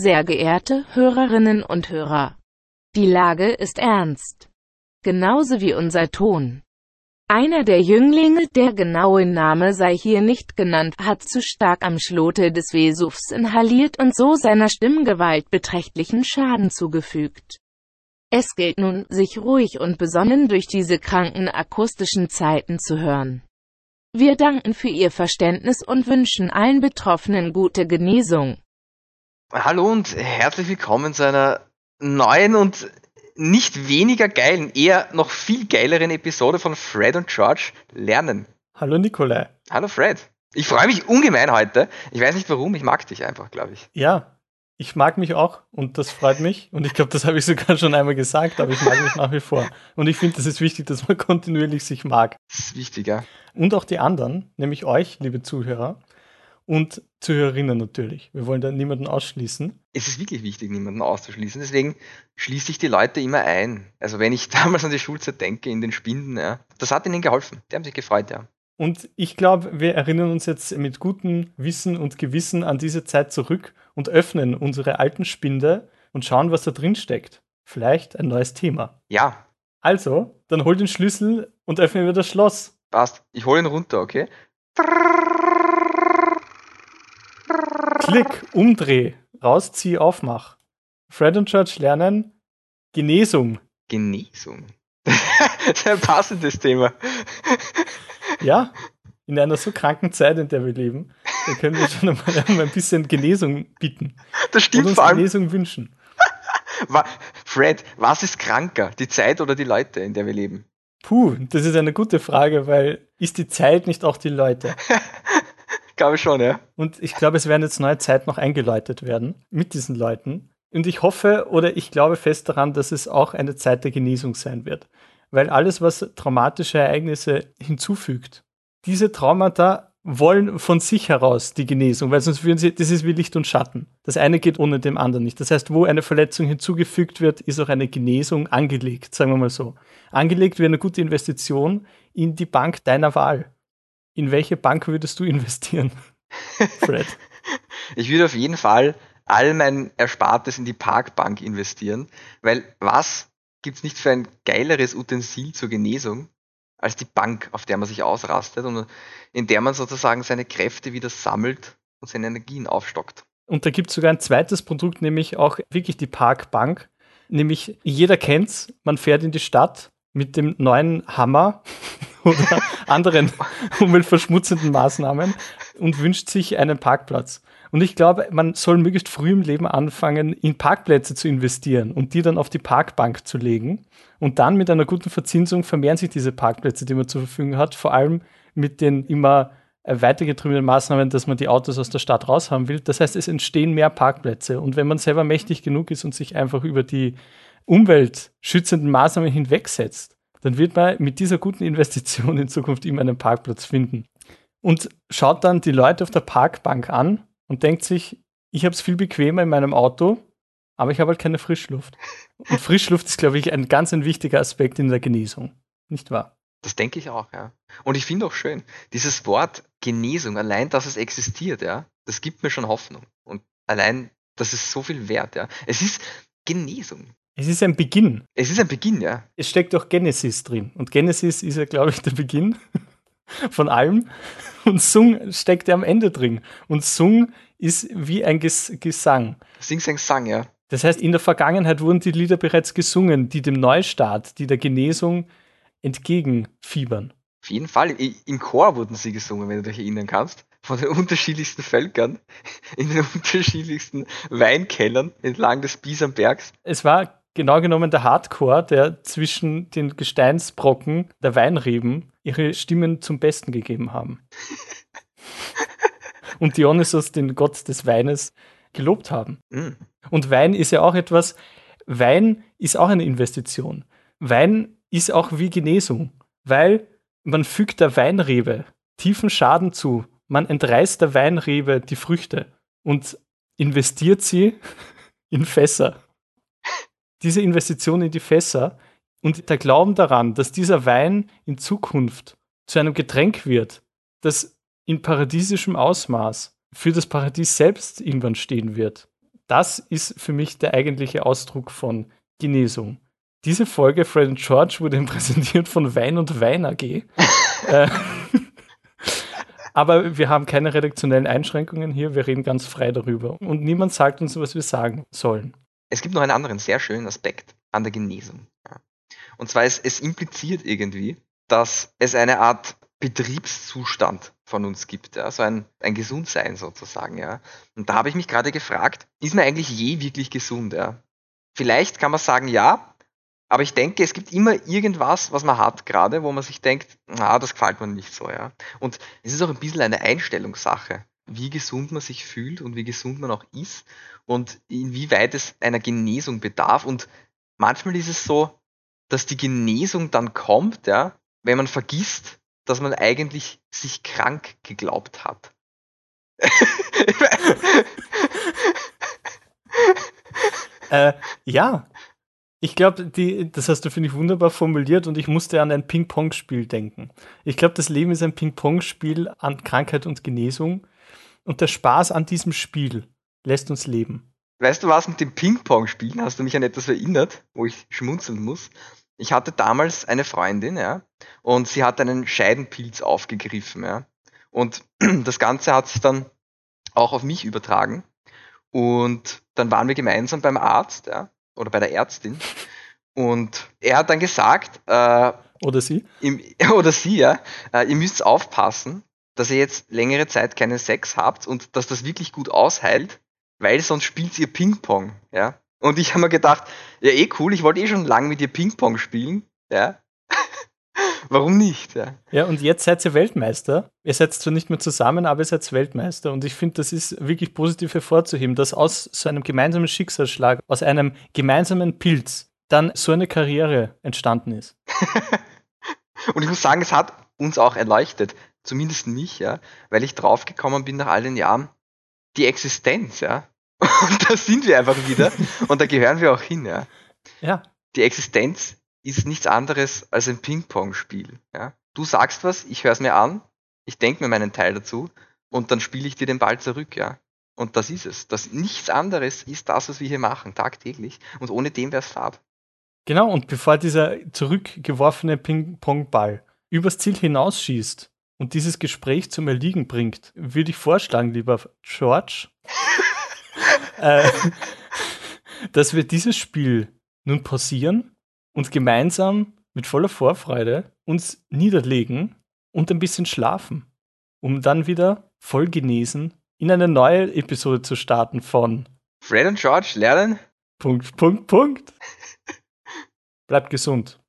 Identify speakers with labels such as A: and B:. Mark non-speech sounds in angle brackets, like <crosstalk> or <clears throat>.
A: Sehr geehrte Hörerinnen und Hörer, die Lage ist ernst. Genauso wie unser Ton. Einer der Jünglinge, der genaue Name sei hier nicht genannt, hat zu stark am Schlote des Vesuvs inhaliert und so seiner Stimmgewalt beträchtlichen Schaden zugefügt. Es gilt nun, sich ruhig und besonnen durch diese kranken akustischen Zeiten zu hören. Wir danken für Ihr Verständnis und wünschen allen Betroffenen gute Genesung.
B: Hallo und herzlich willkommen zu einer neuen und nicht weniger geilen, eher noch viel geileren Episode von Fred und George lernen.
C: Hallo Nikolai.
B: Hallo Fred. Ich freue mich ungemein heute. Ich weiß nicht warum, ich mag dich einfach, glaube ich.
C: Ja, ich mag mich auch und das freut mich. Und ich glaube, das habe ich sogar schon einmal gesagt, aber ich mag mich nach wie vor. Und ich finde, es ist wichtig, dass man <laughs> kontinuierlich sich mag.
B: Das ist wichtig, ja.
C: Und auch die anderen, nämlich euch, liebe Zuhörer und Zuhörerinnen natürlich. Wir wollen da niemanden ausschließen.
B: Es ist wirklich wichtig, niemanden auszuschließen. Deswegen schließe ich die Leute immer ein. Also wenn ich <laughs> damals an die Schulzeit denke, in den Spinden, ja, das hat ihnen geholfen. Die haben sich gefreut, ja.
C: Und ich glaube, wir erinnern uns jetzt mit gutem Wissen und Gewissen an diese Zeit zurück und öffnen unsere alten Spinde und schauen, was da drin steckt. Vielleicht ein neues Thema.
B: Ja.
C: Also, dann hol den Schlüssel und öffnen wir das Schloss.
B: Passt. Ich hole ihn runter, okay?
C: Klick, umdreh, rauszieh, aufmach. Fred und George lernen Genesung.
B: Genesung. das ist ein passendes Thema.
C: Ja, in einer so kranken Zeit, in der wir leben, da können wir schon einmal <laughs> ein bisschen Genesung bieten.
B: Das stimmt
C: und uns
B: vor allem.
C: Genesung wünschen. <laughs>
B: Fred, was ist kranker? Die Zeit oder die Leute, in der wir leben?
C: Puh, das ist eine gute Frage, weil ist die Zeit nicht auch die Leute? <laughs>
B: glaube schon, ja.
C: Und ich glaube, es werden jetzt neue Zeiten noch eingeläutet werden mit diesen Leuten. Und ich hoffe oder ich glaube fest daran, dass es auch eine Zeit der Genesung sein wird. Weil alles, was traumatische Ereignisse hinzufügt, diese Traumata wollen von sich heraus die Genesung, weil sonst würden sie, das ist wie Licht und Schatten. Das eine geht ohne dem anderen nicht. Das heißt, wo eine Verletzung hinzugefügt wird, ist auch eine Genesung angelegt, sagen wir mal so. Angelegt wie eine gute Investition in die Bank deiner Wahl. In welche Bank würdest du investieren, <laughs> Fred?
B: ich würde auf jeden Fall all mein Erspartes in die Parkbank investieren, weil was gibt's nicht für ein geileres Utensil zur Genesung als die Bank, auf der man sich ausrastet und in der man sozusagen seine Kräfte wieder sammelt und seine Energien aufstockt.
C: Und da gibt es sogar ein zweites Produkt, nämlich auch wirklich die Parkbank. Nämlich jeder kennt's, man fährt in die Stadt mit dem neuen Hammer oder anderen <laughs> umweltverschmutzenden Maßnahmen und wünscht sich einen Parkplatz. Und ich glaube, man soll möglichst früh im Leben anfangen, in Parkplätze zu investieren und die dann auf die Parkbank zu legen. Und dann mit einer guten Verzinsung vermehren sich diese Parkplätze, die man zur Verfügung hat, vor allem mit den immer weitergetriebenen Maßnahmen, dass man die Autos aus der Stadt raushaben will. Das heißt, es entstehen mehr Parkplätze. Und wenn man selber mächtig genug ist und sich einfach über die umweltschützenden Maßnahmen hinwegsetzt, dann wird man mit dieser guten Investition in Zukunft immer einen Parkplatz finden. Und schaut dann die Leute auf der Parkbank an und denkt sich, ich habe es viel bequemer in meinem Auto, aber ich habe halt keine Frischluft. Und Frischluft ist, glaube ich, ein ganz ein wichtiger Aspekt in der Genesung. Nicht wahr?
B: Das denke ich auch, ja. Und ich finde auch schön, dieses Wort Genesung, allein, dass es existiert, ja, das gibt mir schon Hoffnung. Und allein, das ist so viel wert, ja. Es ist Genesung.
C: Es ist ein Beginn.
B: Es ist ein Beginn, ja.
C: Es steckt auch Genesis drin. Und Genesis ist ja, glaube ich, der Beginn <laughs> von allem. Und Sung steckt ja am Ende drin. Und Sung ist wie ein Ges Gesang.
B: Sing, Sang, Sang, ja.
C: Das heißt, in der Vergangenheit wurden die Lieder bereits gesungen, die dem Neustart, die der Genesung entgegenfiebern.
B: Auf jeden Fall. Im Chor wurden sie gesungen, wenn du dich erinnern kannst. Von den <laughs> unterschiedlichsten Völkern, in den <laughs> unterschiedlichsten Weinkellern entlang des Biesenbergs.
C: Es war genau genommen der Hardcore, der zwischen den Gesteinsbrocken der Weinreben ihre Stimmen zum Besten gegeben haben. <laughs> Und Dionysos, den Gott des Weines, gelobt haben.
B: Mm.
C: Und Wein ist ja auch etwas, Wein ist auch eine Investition. Wein ist auch wie Genesung, weil man fügt der Weinrebe tiefen Schaden zu. Man entreißt der Weinrebe die Früchte und investiert sie <laughs> in Fässer. Diese Investition in die Fässer und der Glauben daran, dass dieser Wein in Zukunft zu einem Getränk wird, das in paradiesischem Ausmaß für das Paradies selbst irgendwann stehen wird. Das ist für mich der eigentliche Ausdruck von Genesung. Diese Folge Fred and George wurde <laughs> präsentiert von Wein und Wein AG. <laughs> äh, aber wir haben keine redaktionellen Einschränkungen hier, wir reden ganz frei darüber. Und niemand sagt uns, was wir sagen sollen.
B: Es gibt noch einen anderen sehr schönen Aspekt an der Genesung. Und zwar, es, es impliziert irgendwie, dass es eine Art Betriebszustand von uns gibt, ja, so ein, ein Gesundsein sozusagen, ja. Und da habe ich mich gerade gefragt, ist man eigentlich je wirklich gesund, ja? Vielleicht kann man sagen, ja, aber ich denke, es gibt immer irgendwas, was man hat gerade, wo man sich denkt, na, das gefällt mir nicht so, ja. Und es ist auch ein bisschen eine Einstellungssache, wie gesund man sich fühlt und wie gesund man auch ist und inwieweit es einer Genesung bedarf. Und manchmal ist es so, dass die Genesung dann kommt, ja, wenn man vergisst, dass man eigentlich sich krank geglaubt hat. <laughs>
C: äh, ja, ich glaube, das hast du, finde ich, wunderbar formuliert und ich musste an ein Ping-Pong-Spiel denken. Ich glaube, das Leben ist ein Ping-Pong-Spiel an Krankheit und Genesung und der Spaß an diesem Spiel lässt uns leben.
B: Weißt du was mit dem Ping-Pong-Spielen? Hast du mich an etwas erinnert, wo ich schmunzeln muss? Ich hatte damals eine Freundin, ja, und sie hat einen Scheidenpilz aufgegriffen, ja. Und <clears throat> das Ganze hat sich dann auch auf mich übertragen. Und dann waren wir gemeinsam beim Arzt, ja, oder bei der Ärztin. Und er hat dann gesagt, äh,
C: oder sie?
B: Im, <laughs> oder sie, ja, äh, ihr müsst aufpassen, dass ihr jetzt längere Zeit keinen Sex habt und dass das wirklich gut ausheilt, weil sonst spielt ihr Ping-Pong, ja. Und ich habe mir gedacht, ja eh cool, ich wollte eh schon lange mit dir Ping-Pong spielen, ja. <laughs> Warum nicht? Ja.
C: ja, und jetzt seid ihr Weltmeister. Ihr seid zwar nicht mehr zusammen, aber ihr seid Weltmeister. Und ich finde, das ist wirklich positiv hervorzuheben, dass aus so einem gemeinsamen Schicksalsschlag, aus einem gemeinsamen Pilz, dann so eine Karriere entstanden ist. <laughs>
B: und ich muss sagen, es hat uns auch erleuchtet, zumindest mich, ja, weil ich draufgekommen bin nach all den Jahren, die Existenz, ja. <laughs> Und da sind wir einfach wieder und da gehören wir auch hin, ja.
C: Ja.
B: Die Existenz ist nichts anderes als ein Ping-Pong-Spiel. Ja? Du sagst was, ich höre es mir an, ich denke mir meinen Teil dazu und dann spiele ich dir den Ball zurück, ja. Und das ist es. Das nichts anderes ist das, was wir hier machen, tagtäglich. Und ohne dem wäre es fad.
C: Genau, und bevor dieser zurückgeworfene Ping-Pong-Ball übers Ziel hinausschießt und dieses Gespräch zum Erliegen bringt, würde ich vorschlagen, lieber George, <laughs> äh, dass wir dieses Spiel nun pausieren und gemeinsam mit voller Vorfreude uns niederlegen und ein bisschen schlafen, um dann wieder voll genesen in eine neue Episode zu starten von
B: Fred und George lernen.
C: Punkt, Punkt, Punkt. <laughs> Bleibt gesund.